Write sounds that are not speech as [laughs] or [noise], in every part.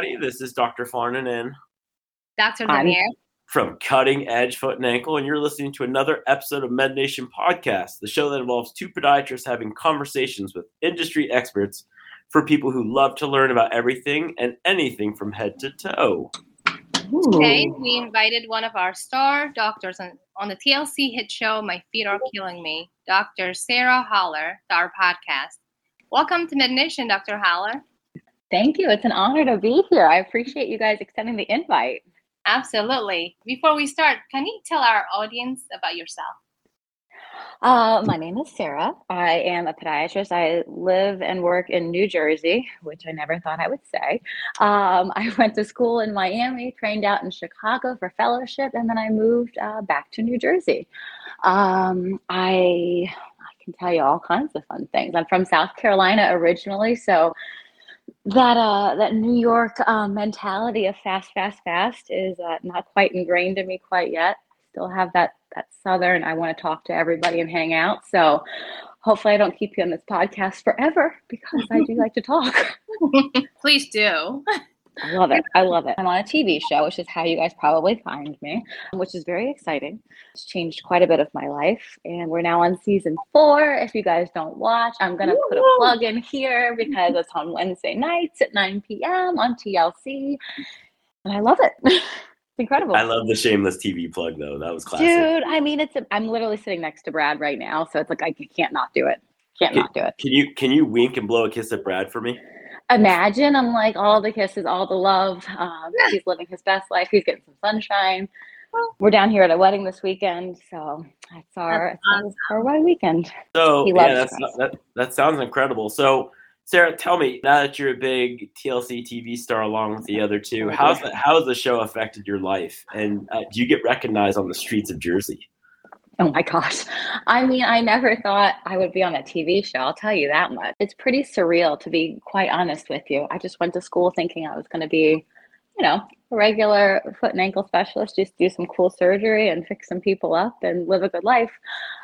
everybody. This is Dr. Farnan and Dr. Demir from Cutting Edge Foot and Ankle, and you're listening to another episode of Med Nation Podcast, the show that involves two podiatrists having conversations with industry experts for people who love to learn about everything and anything from head to toe. Today, we invited one of our star doctors on, on the TLC hit show My Feet Are Killing Me, Dr. Sarah Haller, to our podcast. Welcome to Med Nation, Dr. Haller. Thank you. It's an honor to be here. I appreciate you guys extending the invite. Absolutely. Before we start, can you tell our audience about yourself? Uh, my name is Sarah. I am a podiatrist. I live and work in New Jersey, which I never thought I would say. Um, I [laughs] went to school in Miami, trained out in Chicago for fellowship, and then I moved uh, back to New Jersey. Um, I I can tell you all kinds of fun things. I'm from South Carolina originally, so that uh that New York um, mentality of fast, fast, fast is uh, not quite ingrained in me quite yet. Still have that that southern. I want to talk to everybody and hang out. So hopefully, I don't keep you on this podcast forever because I do like to talk. [laughs] Please do. [laughs] I love it. I love it. I'm on a TV show, which is how you guys probably find me, which is very exciting. It's changed quite a bit of my life. And we're now on season four. If you guys don't watch, I'm going to put a plug in here because it's on Wednesday nights at 9 p.m. on TLC. And I love it. [laughs] it's incredible. I love the shameless TV plug, though. That was classic. Dude, I mean, it's, a, I'm literally sitting next to Brad right now. So it's like, I can't not do it. Can't can, not do it. Can you, can you wink and blow a kiss at Brad for me? Imagine I'm like all the kisses, all the love. Um, he's living his best life. He's getting some sunshine. We're down here at a wedding this weekend, so it's our, it's our wedding weekend. So yeah, that's that, that sounds incredible. So Sarah, tell me now that you're a big TLC TV star along with the other two, how's the, how has the show affected your life, and uh, do you get recognized on the streets of Jersey? Oh my gosh. I mean, I never thought I would be on a TV show. I'll tell you that much. It's pretty surreal, to be quite honest with you. I just went to school thinking I was going to be, you know, regular foot and ankle specialist, just do some cool surgery and fix some people up and live a good life.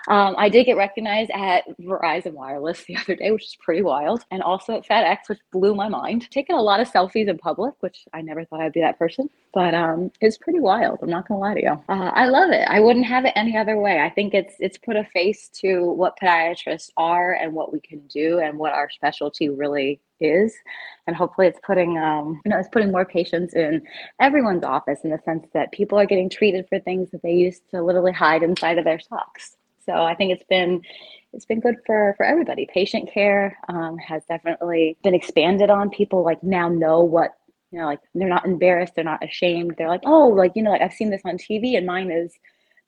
Um, I did get recognized at Verizon Wireless the other day, which is pretty wild, and also at FedEx, which blew my mind. Taking a lot of selfies in public, which I never thought I'd be that person, but um, it's pretty wild. I'm not gonna lie to you. Uh, I love it. I wouldn't have it any other way. I think it's it's put a face to what podiatrists are and what we can do and what our specialty really is and hopefully it's putting um, you know it's putting more patients in everyone's office in the sense that people are getting treated for things that they used to literally hide inside of their socks so i think it's been it's been good for for everybody patient care um, has definitely been expanded on people like now know what you know like they're not embarrassed they're not ashamed they're like oh like you know like i've seen this on tv and mine is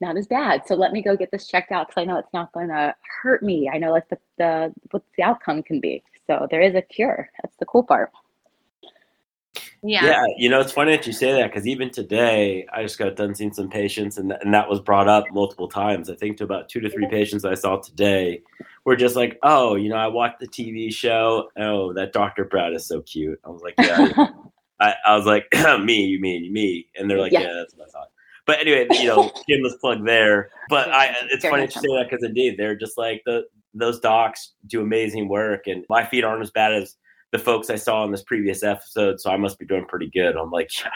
not as bad. So let me go get this checked out because I know it's not going to hurt me. I know like the, the what the outcome can be. So there is a cure. That's the cool part. Yeah. Yeah. You know, it's funny that you say that because even today, I just got done seeing some patients, and, th- and that was brought up multiple times. I think to about two to three patients I saw today were just like, oh, you know, I watched the TV show. Oh, that Dr. Brad is so cute. I was like, yeah. [laughs] I, I, was like, [clears throat] me, you mean me? And they're like, yeah, yeah that's what I thought. But anyway, you know, [laughs] shameless plug there. But I, it's funny to say that because indeed, they're just like the those docs do amazing work, and my feet aren't as bad as the folks I saw in this previous episode, so I must be doing pretty good. I'm like, [laughs] yeah.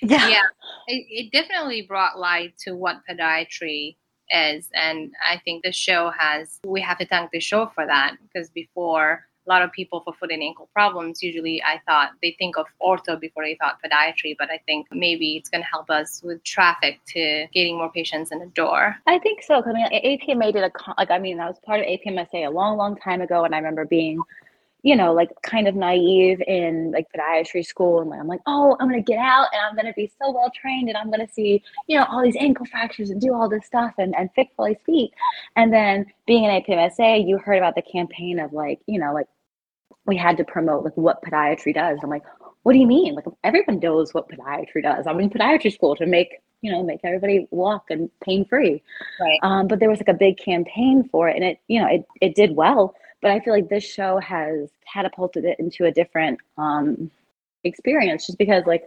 Yeah, yeah. It, it definitely brought light to what podiatry is. And I think the show has, we have to thank the show for that because before, a lot of people for foot and ankle problems, usually I thought they think of ortho before they thought podiatry, but I think maybe it's going to help us with traffic to getting more patients in the door. I think so. I mean, APMA did a, like, I mean, I was part of APMSA a long, long time ago, and I remember being you know, like kind of naive in like podiatry school. And like, I'm like, oh, I'm going to get out and I'm going to be so well trained and I'm going to see, you know, all these ankle fractures and do all this stuff and, and fix all these feet. And then being an APMSA, you heard about the campaign of like, you know, like we had to promote like what podiatry does. I'm like, what do you mean? Like everyone knows what podiatry does. I'm in podiatry school to make you know make everybody walk and pain free. Right. Um, but there was like a big campaign for it, and it you know it it did well. But I feel like this show has catapulted it into a different um, experience just because like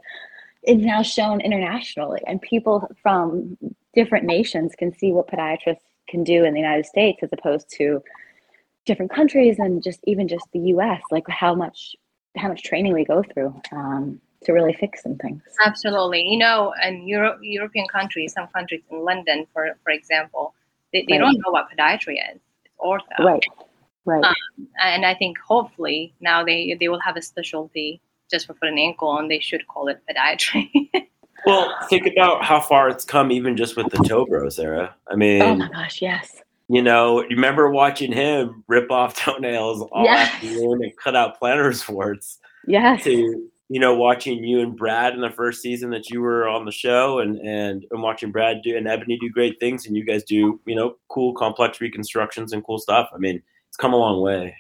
it's now shown internationally and people from different nations can see what podiatrists can do in the United States as opposed to different countries and just even just the US like how much how much training we go through um, to really fix some things. Absolutely. You know, in Euro- European countries, some countries in London, for for example, they, they right. don't know what podiatry is. It's ortho. Right. Right. Um, and I think hopefully now they they will have a specialty just for foot and ankle, and they should call it podiatry. [laughs] well, think about how far it's come, even just with the toe bro, Sarah. I mean, oh my gosh, yes. You know, you remember watching him rip off [laughs] toenails all yes. afternoon and cut out plantar warts. Yes. To you know, watching you and Brad in the first season that you were on the show, and and, and watching Brad do and Ebony do great things, and you guys do you know cool, complex reconstructions and cool stuff. I mean, it's come a long way.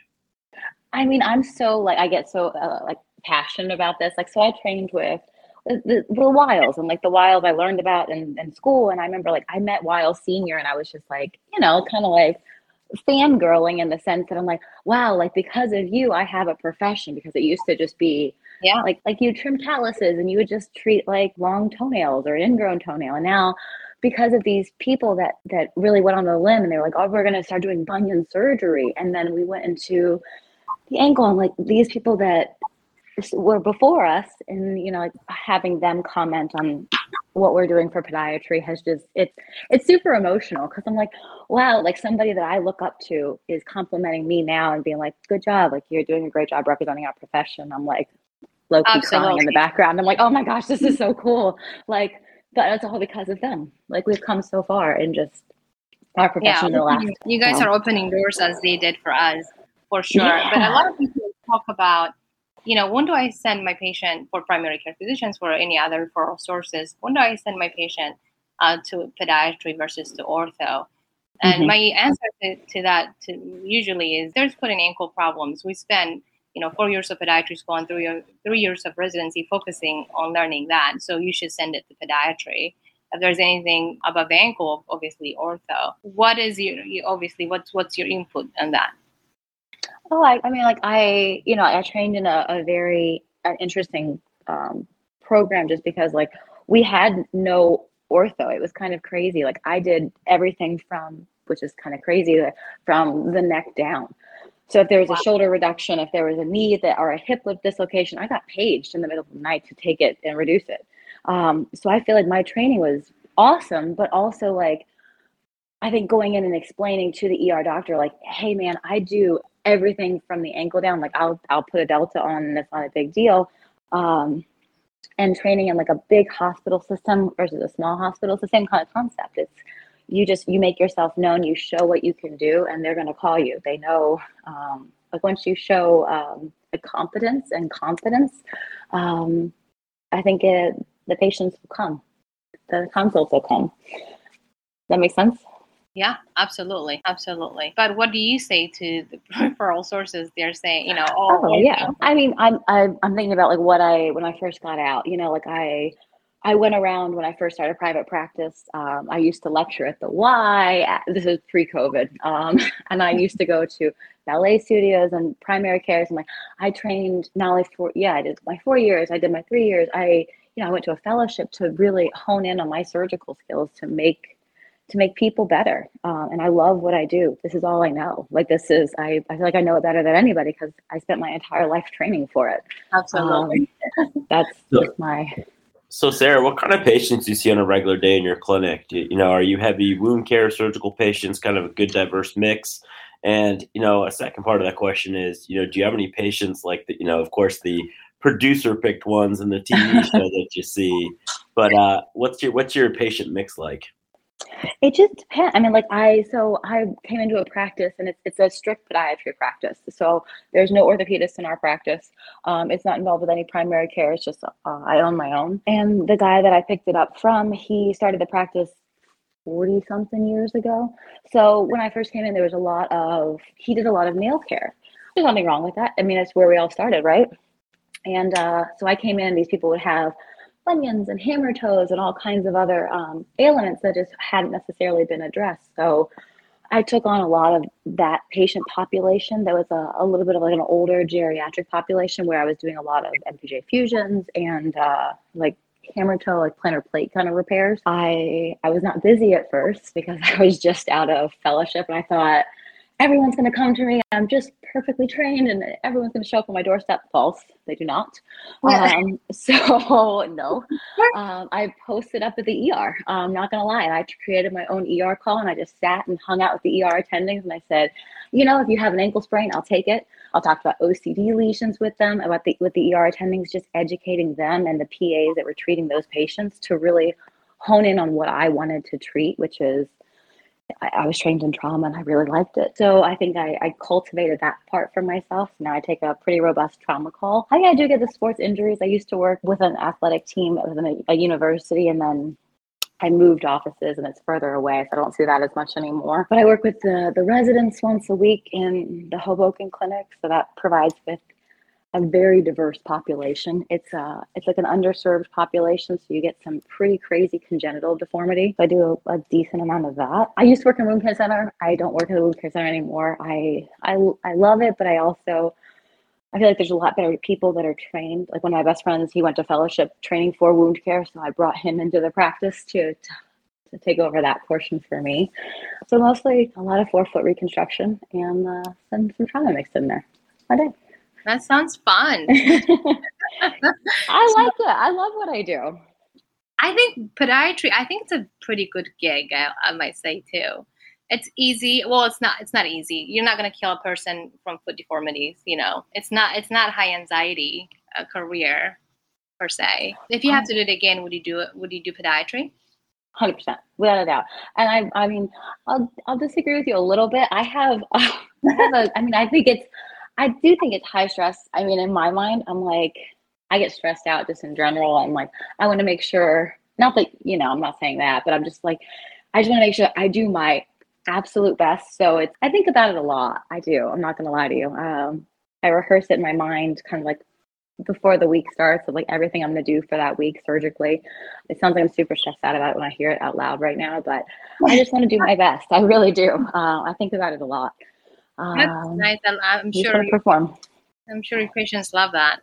I mean, I'm so like I get so uh, like passionate about this. Like, so I trained with the, the Weils and like the Weils I learned about in, in school. And I remember like I met Weils Senior, and I was just like, you know, kind of like fangirling in the sense that I'm like, wow, like because of you, I have a profession because it used to just be yeah. Like like you trim calluses and you would just treat like long toenails or ingrown toenail. And now because of these people that that really went on the limb and they were like, oh, we're gonna start doing bunion surgery. And then we went into the ankle and like these people that were before us and you know like having them comment on what we're doing for podiatry has just it's it's super emotional because i'm like wow like somebody that i look up to is complimenting me now and being like good job like you're doing a great job representing our profession i'm like low key crying in the background. I'm like, oh my gosh, this is so cool. Like, but it's all because of them. Like we've come so far in just our profession. Yeah, last, you guys so. are opening doors as they did for us, for sure. Yeah. But a lot of people talk about, you know, when do I send my patient for primary care physicians or any other referral sources? When do I send my patient uh, to podiatry versus to ortho? And mm-hmm. my answer to, to that to usually is there's foot and ankle problems. We spend you know, four years of podiatry school and three, three years of residency focusing on learning that. So you should send it to podiatry. If there's anything above the ankle, obviously ortho. What is your, obviously what's what's your input on that? Oh, I, I mean, like I, you know, I trained in a, a very uh, interesting um, program just because like we had no ortho. It was kind of crazy. Like I did everything from, which is kind of crazy, from the neck down. So if there was wow. a shoulder reduction, if there was a knee that or a hip dislocation, I got paged in the middle of the night to take it and reduce it. Um, so I feel like my training was awesome, but also like I think going in and explaining to the ER doctor, like, hey man, I do everything from the ankle down. Like I'll I'll put a delta on and it's not a big deal. Um, and training in like a big hospital system versus a small hospital, it's the same kind of concept. It's you just you make yourself known you show what you can do and they're going to call you. They know um, like once you show um, the competence and confidence um, i think it, the patients will come. The consults will come. That makes sense? Yeah absolutely absolutely. But what do you say to the [laughs] referral sources? They're saying you know oh, oh yeah. i mean i'm i'm thinking about like what i when i first got out you know like i I went around when I first started private practice. Um, I used to lecture at the Y. This is pre-COVID, um, [laughs] and I [laughs] used to go to ballet studios and primary cares. And like, I trained not only for yeah, I did my four years. I did my three years. I you know I went to a fellowship to really hone in on my surgical skills to make to make people better. Um, and I love what I do. This is all I know. Like this is I I feel like I know it better than anybody because I spent my entire life training for it. Absolutely, um, that's just my so, Sarah, what kind of patients do you see on a regular day in your clinic? You, you know, are you heavy wound care, surgical patients, kind of a good diverse mix? And you know, a second part of that question is, you know, do you have any patients like the, you know, of course, the producer picked ones in the TV [laughs] show that you see, but uh, what's your what's your patient mix like? It just depends. I mean, like I so I came into a practice and it's it's a strict podiatry practice. So there's no orthopedist in our practice. Um, it's not involved with any primary care. It's just uh, I own my own. And the guy that I picked it up from, he started the practice 40 something years ago. So when I first came in, there was a lot of he did a lot of nail care. There's nothing wrong with that. I mean, it's where we all started, right? And uh, so I came in. These people would have bunions and hammer toes and all kinds of other um, ailments that just hadn't necessarily been addressed. So I took on a lot of that patient population. That was a, a little bit of like an older geriatric population where I was doing a lot of MPJ fusions and uh, like hammer toe, like plantar plate kind of repairs. I I was not busy at first because [laughs] I was just out of fellowship, and I thought everyone's going to come to me. I'm just perfectly trained and everyone's going to show up on my doorstep. False. They do not. [laughs] Um, so, [laughs] no. Um, I posted up at the ER. I'm not going to lie. I created my own ER call and I just sat and hung out with the ER attendings and I said, you know, if you have an ankle sprain, I'll take it. I'll talk about OCD lesions with them, about the with the ER attendings, just educating them and the PAs that were treating those patients to really hone in on what I wanted to treat, which is I, was trained in trauma and I really liked it. So I think I, I cultivated that part for myself. Now I take a pretty robust trauma call. Oh, I, I do get the sports injuries. I used to work with an athletic team within a, a university and then I moved offices and it's further away, so I don't see that as much anymore. But I work with the, the residents once a week in the Hoboken clinic, so that provides with a very diverse population. It's uh it's like an underserved population, so you get some pretty crazy congenital deformity. So I do a, a, decent amount of that. I used to work in wound care center. I don't work in the wound care center anymore. I I I love it, but I also I feel like there's a lot better people that are trained. Like one of my best friends, he went to fellowship training for wound care, so I brought him into the practice to, to to take over that portion for me. So mostly a lot of forefoot reconstruction and uh, some some trauma mixed in there. My day. That sounds fun. [laughs] I [laughs] like it. I love what I do. I think podiatry. I think it's a pretty good gig. I, I might say too. It's easy. Well, it's not. It's not easy. You're not going to kill a person from foot deformities. You know, it's not. It's not high anxiety a career per se. If you have to do it again, would you do it? Would you do podiatry? Hundred percent, without a doubt. And I, I mean, I'll, I'll disagree with you a little bit. I have, [laughs] I have a. I mean, I think it's I do think it's high stress. I mean, in my mind, I'm like, I get stressed out just in general. I'm like, I want to make sure, not that, you know, I'm not saying that, but I'm just like, I just want to make sure I do my absolute best. So it's, I think about it a lot. I do. I'm not going to lie to you. Um, I rehearse it in my mind kind of like before the week starts of like everything I'm to do for that week surgically. It sounds like I'm super stressed out about it when I hear it out loud right now, but I just want to do my best. I really do. Uh, I think about it a lot. That's um, nice. I'm, I'm sure you perform. I'm sure your patients love that.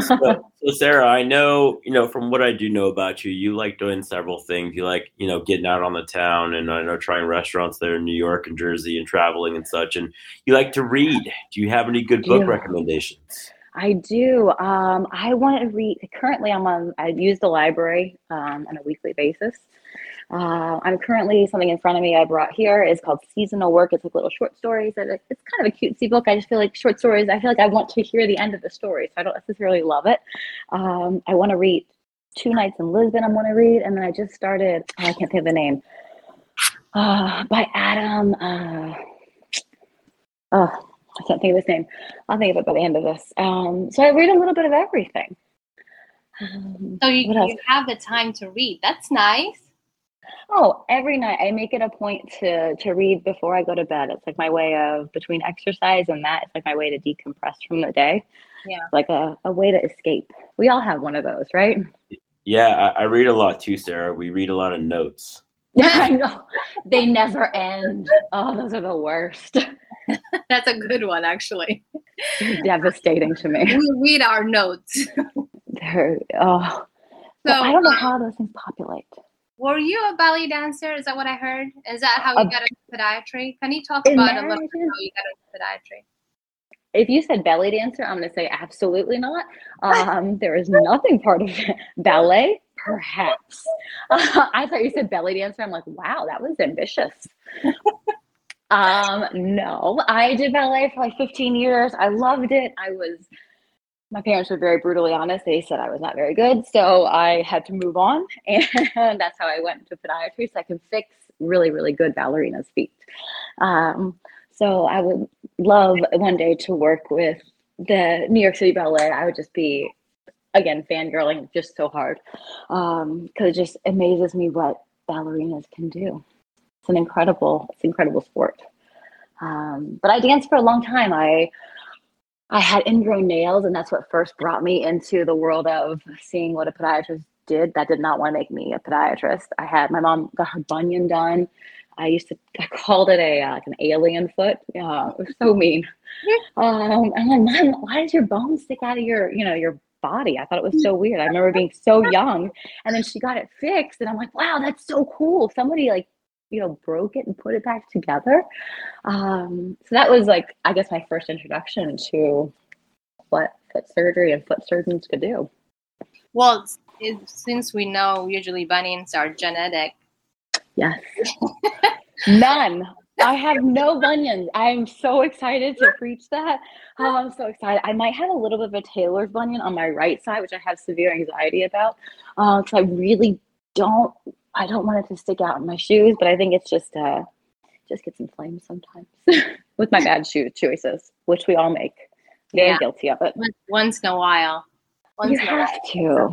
so, so, Sarah, I know you know from what I do know about you, you like doing several things. You like you know getting out on the town, and I know trying restaurants there in New York and Jersey, and traveling and such. And you like to read. Do you have any good book recommendations? I do. Um, I want to read. Currently, I'm on. I use the library um, on a weekly basis. Uh, I'm currently something in front of me I brought here is called Seasonal Work. It's like little short stories. It's kind of a cutesy book. I just feel like short stories. I feel like I want to hear the end of the story, so I don't necessarily love it. Um, I want to read Two Nights in Lisbon. I want to read, and then I just started. Oh, I can't think of the name. Uh, by Adam. Uh, oh, I can't think of his name. I'll think of it by the end of this. Um, so I read a little bit of everything. Um, so you, you have the time to read. That's nice. Oh, every night I make it a point to to read before I go to bed. It's like my way of between exercise and that. It's like my way to decompress from the day. Yeah, like a, a way to escape. We all have one of those, right? Yeah, I, I read a lot too, Sarah. We read a lot of notes. Yeah, [laughs] I know. They never end. Oh, those are the worst. [laughs] That's a good one, actually. devastating to me. We read our notes. They're oh. So, I don't know uh, how those things populate. Were you a ballet dancer? Is that what I heard? Is that how you uh, got into podiatry? Can you talk about a little bit how you got into podiatry? If you said belly dancer, I'm going to say absolutely not. Um, [laughs] there is nothing part of [laughs] ballet. Perhaps. Uh, [laughs] I thought you said belly dancer. I'm like, wow, that was ambitious. um, no, I did ballet for like 15 years. I loved it. I was my parents were very brutally honest. They said I was not very good, so I had to move on, [laughs] and that's how I went to podiatry so I can fix really, really good ballerinas' feet. Um, so I would love one day to work with the New York City Ballet. I would just be, again, fangirling just so hard because um, it just amazes me what ballerinas can do. It's an incredible, it's an incredible sport. Um, but I danced for a long time. I I had ingrown nails, and that's what first brought me into the world of seeing what a podiatrist did. That did not want to make me a podiatrist. I had my mom got her bunion done. I used to I called it a uh, like an alien foot. Yeah, it was so mean. [laughs] Um, I'm like, mom, why does your bone stick out of your you know your body? I thought it was so weird. I remember being so young, and then she got it fixed, and I'm like, wow, that's so cool. Somebody like you know, broke it and put it back together. Um, so that was like, I guess, my first introduction to what foot surgery and foot surgeons could do. Well, it, since we know usually bunions are genetic. Yes. [laughs] None. I have no bunions. I'm so excited to preach that. Oh, I'm so excited. I might have a little bit of a Taylor's bunion on my right side, which I have severe anxiety about. Because uh, I really don't, I don't want it to stick out in my shoes, but I think it's just, uh, just gets inflamed sometimes [laughs] with my bad shoe choices, which we all make. Very yeah. guilty of it. Once in a while. Once you have to.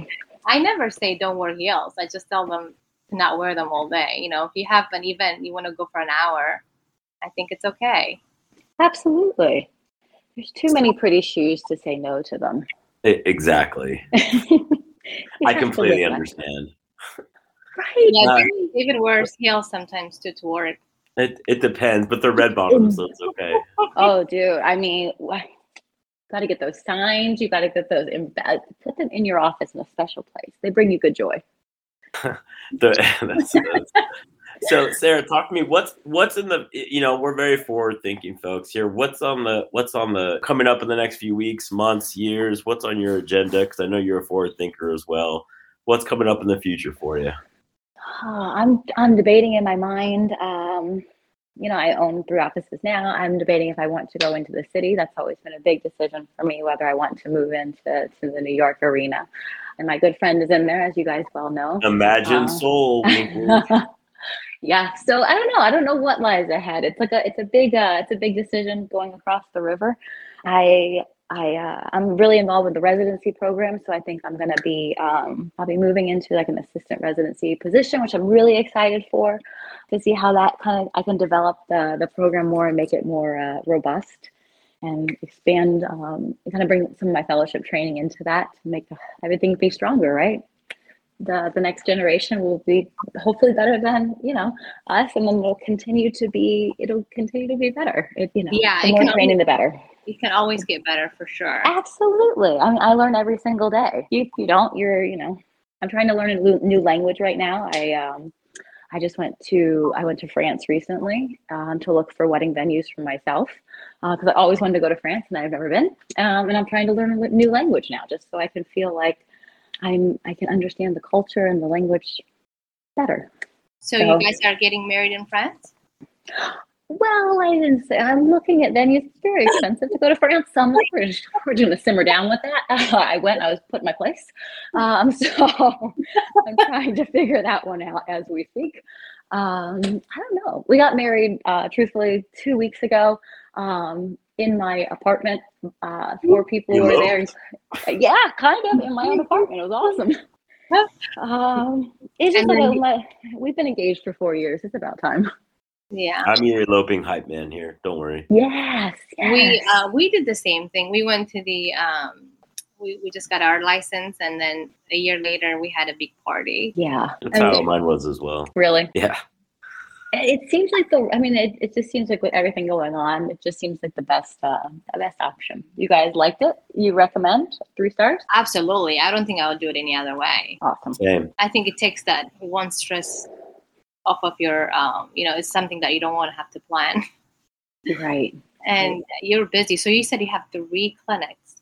I never say don't wear heels. I just tell them to not wear them all day. You know, if you have an event, you want to go for an hour, I think it's okay. Absolutely. There's too many pretty shoes to say no to them. Exactly. [laughs] I completely understand. Right. Yeah, uh, David wears heels sometimes too to work. It it depends, but they're red bottoms, so it's okay. [laughs] Oh, dude. I mean, got to get those signs. You got to get those in bed. Put them in your office in a special place. They bring you good joy. [laughs] the, [laughs] that's, that's, so Sarah, talk to me. What's what's in the you know we're very forward thinking folks here. What's on the what's on the coming up in the next few weeks, months, years? What's on your agenda? Because I know you're a forward thinker as well. What's coming up in the future for you? Uh, I'm I'm debating in my mind. Um, you know, I own three offices now. I'm debating if I want to go into the city. That's always been a big decision for me, whether I want to move into to the New York arena. And my good friend is in there, as you guys well know. Imagine uh, Soul. [laughs] yeah. So I don't know. I don't know what lies ahead. It's like a it's a big uh, it's a big decision going across the river. I I uh, I'm really involved with the residency program, so I think I'm going to be um, I'll be moving into like an assistant residency position, which I'm really excited for to see how that kind of I can develop the the program more and make it more uh, robust and expand um, and kind of bring some of my fellowship training into that to make everything be stronger, right? The the next generation will be hopefully better than you know us, and then we'll continue to be it'll continue to be better. It, you know, yeah, the more training, always, the better. You can always get better for sure. Absolutely. I mean, I learn every single day. You you don't. You're you know. I'm trying to learn a new language right now. I um I just went to I went to France recently um, to look for wedding venues for myself because uh, I always wanted to go to France and I've never been. Um, and I'm trying to learn a new language now, just so I can feel like I'm I can understand the culture and the language better. So, so you guys are getting married in France? Well, I didn't say. I'm looking at venues. It's very expensive to go to France. So we're, just, we're going to simmer down with that. Uh, [laughs] I went. I was put in my place. Um, [laughs] so I'm trying to figure that one out as we speak. Um, I don't know. We got married, uh, truthfully, two weeks ago um, in my apartment. Uh, four people were there. Yeah, kind of in my own apartment. It was awesome. Um, it's just like a, we've been engaged for four years. It's about time. Yeah. I'm your eloping hype man here. Don't worry. Yes. yes. We uh, we did the same thing. We went to the um we, we just got our license and then a year later we had a big party. Yeah. That's how mine was as well. Really? Yeah. It seems like the I mean it, it just seems like with everything going on, it just seems like the best uh the best option. You guys liked it? You recommend three stars? Absolutely. I don't think I would do it any other way. Awesome. Same. I think it takes that one stress off of your um, you know it's something that you don't want to have to plan. [laughs] Right. And you're busy. So you said you have three clinics.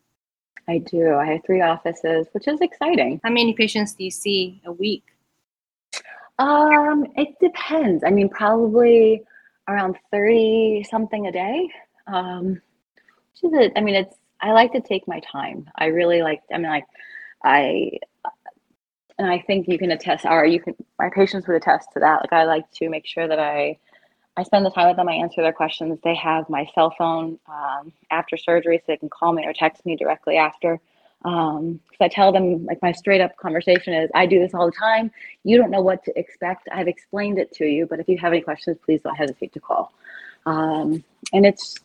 I do. I have three offices which is exciting. How many patients do you see a week? Um it depends. I mean probably around 30 something a day. Um which is it? I mean it's i like to take my time. I really like i mean like i and I think you can attest, or you can, my patients would attest to that. Like I like to make sure that I, I spend the time with them. I answer their questions. They have my cell phone um, after surgery, so they can call me or text me directly after. Because um, I tell them, like my straight up conversation is, I do this all the time. You don't know what to expect. I've explained it to you, but if you have any questions, please don't hesitate to call. Um, and it's,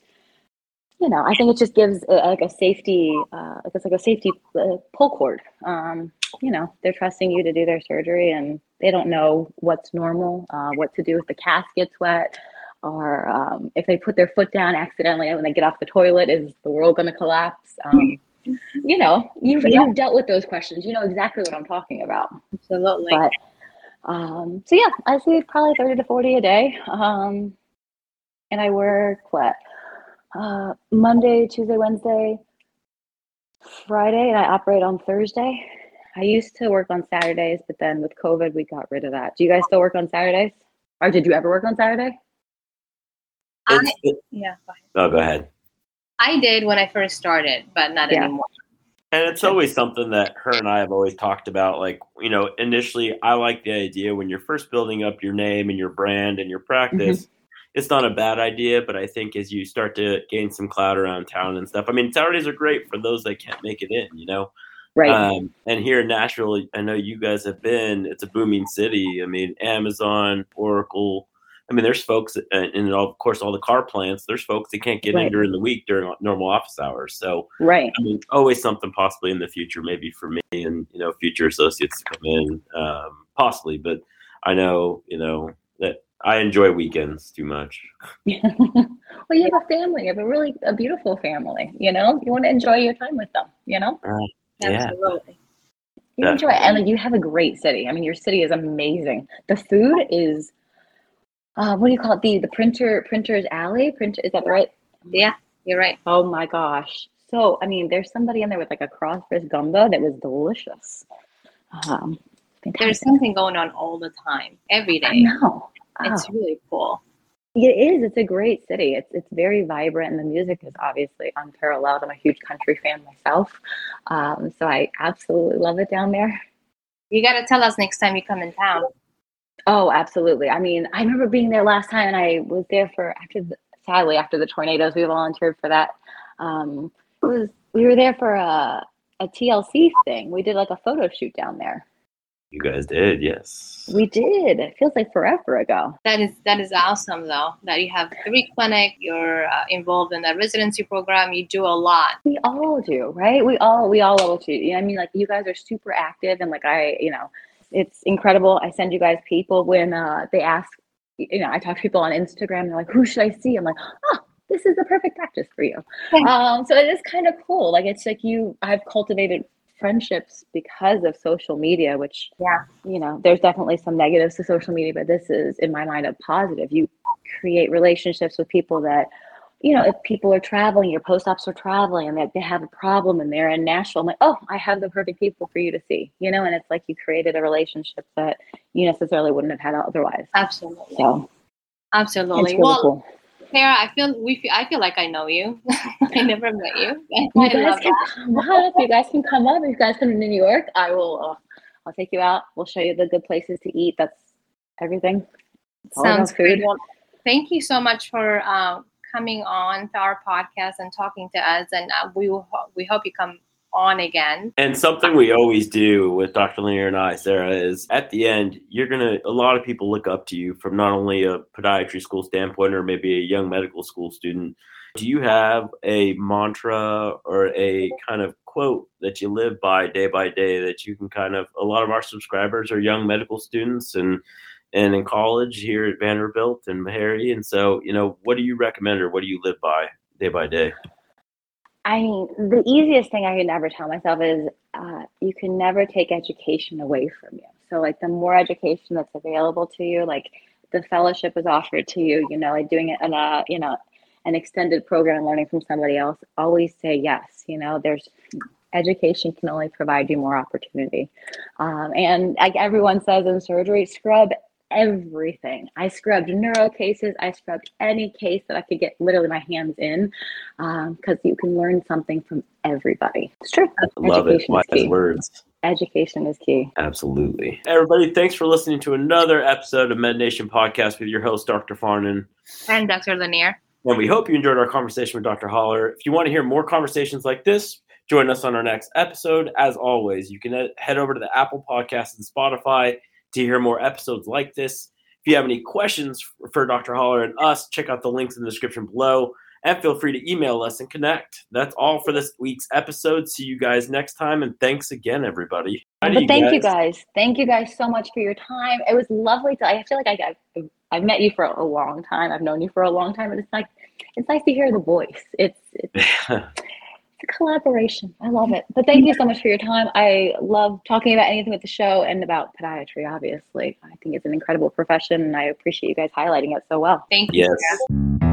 you know, I think it just gives a, like a safety, uh, it's like a safety uh, pull cord. Um, you know, they're trusting you to do their surgery and they don't know what's normal, uh, what to do if the cast gets wet, or um, if they put their foot down accidentally and when they get off the toilet, is the world going to collapse? Um, you know, you've, yeah. you've dealt with those questions. You know exactly what I'm talking about. Absolutely. But Um, so yeah, I see probably 30 to 40 a day. Um, and I work what? Uh, Monday, Tuesday, Wednesday, Friday, and I operate on Thursday. I used to work on Saturdays, but then with COVID, we got rid of that. Do you guys still work on Saturdays? Or did you ever work on Saturday? I, yeah, go ahead. oh, go ahead. I did when I first started, but not Yeah. anymore. And it's always something that her and I have always talked about. Like, you know, initially, I like the idea when you're first building up your name and your brand and your practice, mm-hmm. it's not a bad idea. But I think as you start to gain some clout around town and stuff, I mean, Saturdays are great for those that can't make it in, you know? Right. Um, and here in Nashville, I know you guys have been, it's a booming city. I mean, Amazon, Oracle. I mean, there's folks, uh, and of course, all the car plants, there's folks that can't get in during the week during normal office hours. So, right. I mean, always something possibly in the future, maybe for me and you know future associates to come in, um, possibly. But I know you know that I enjoy weekends too much. [laughs] well, you have a family. You have a really a beautiful family. You know, you want to enjoy your time with them. You know, Yeah. Absolutely. you enjoy it, and like, you have a great city. I mean, your city is amazing. The food is, uh, what do you call it? The the printer printer's alley. Printer is that right? Yeah, you're right. Oh my gosh. So I mean, there's somebody in there with like a cross-dressed gumbo that was delicious. Um, There's something going on all the time, every day. I know. It's Oh. really cool. It is. It's a great city. It's it's very vibrant, and the music is obviously unparalleled. I'm a huge country fan myself, um, so I absolutely love it down there. You got to tell us next time you come in town. Oh, absolutely. I mean, I remember being there last time, and I was there for after the, sadly after the tornadoes. We volunteered for that. Um, it was we were there for a a TLC thing. We did like a photo shoot down there. You guys did, yes. We did. It feels like forever ago. That is that is awesome though. That you have three clinic. You're uh, involved in the residency program. You do a lot. We all do, right? We all we all love to you. You know, I mean, like you guys are super active, and like I, you know, it's incredible. I send you guys people when uh, they ask. You know, I talk to people on Instagram. They're like, "Who should I see?" I'm like, "Oh, this is the perfect practice for you." Um, so it is kind of cool. Like it's like you. I've cultivated friendships because of social media, which Yeah. you know, there's definitely some negatives to social media, but this is, in my mind, a positive. You create relationships with people that, you know, if people are traveling, your post ops are traveling and that they have a problem and they're in Nashville, I'm like, oh, I have the perfect people for you to see, you know, and it's like you created a relationship that you necessarily wouldn't have had otherwise. Absolutely. So Absolutely. really well, cool. Sarah, I feel we feel, I feel like I know you. [laughs] I never met you. [laughs] You I guys can come up. You guys can come up. If you guys come to New York, I will. Uh, I'll take you out. We'll show you the good places to eat. That's everything. All Sounds. Well, thank you so much for uh, coming on to our podcast and talking to us. And uh, we will we hope you come on again. And something we always do with Dr. Lanier and I, Sarah, is at the end, you're going to, a lot of people look up to you from not only a podiatry school standpoint or maybe a young medical school student. Do you have a mantra or a kind of quote that you live by day by day that you can kind of, a lot of our subscribers are young medical students and, and in college here at Vanderbilt and Meharry. And so, you know, what do you recommend or what do you live by day by day? I mean, the easiest thing I can ever tell myself is uh, you can never take education away from you. So, like, the more education that's available to you, like the fellowship is offered to you, you know, like doing it in a, you know, an extended program, learning from somebody else, always say yes. You know, there's education can only provide you more opportunity. Um, and like everyone says in surgery, scrub everything. I scrubbed neuro cases. I scrubbed any case that I could get literally my hands in because you can learn something from everybody. It's true. Love it. Education Wise is key. words. Education is key. Absolutely. Everybody, thanks for listening to another episode of MedNation Podcast with your host, Dr. Farnan. And Dr. Lanier. And we hope you enjoyed our conversation with Dr. Haller. If you want to hear more conversations like this, join us on our next episode. As always, you can uh, head over to the Apple Podcast and Spotify to hear more episodes like this. If you have any questions for Dr. Haller and us, check out the links in the description below and feel free to email us and connect. That's all for this week's episode. See you guys next time. And thanks again, everybody. But thank you guys. Thank you guys so much for your time. It was lovely to. I feel like I, I've, I've met you for a long time. I've known you for a long time, and it's like it's nice to hear the voice. It's it's [laughs] collaboration. I love it. But thank you so much for your time. I love talking about anything with the show and about podiatry, obviously. I think it's an incredible profession and I appreciate you guys highlighting it so well. Thank you. Yes.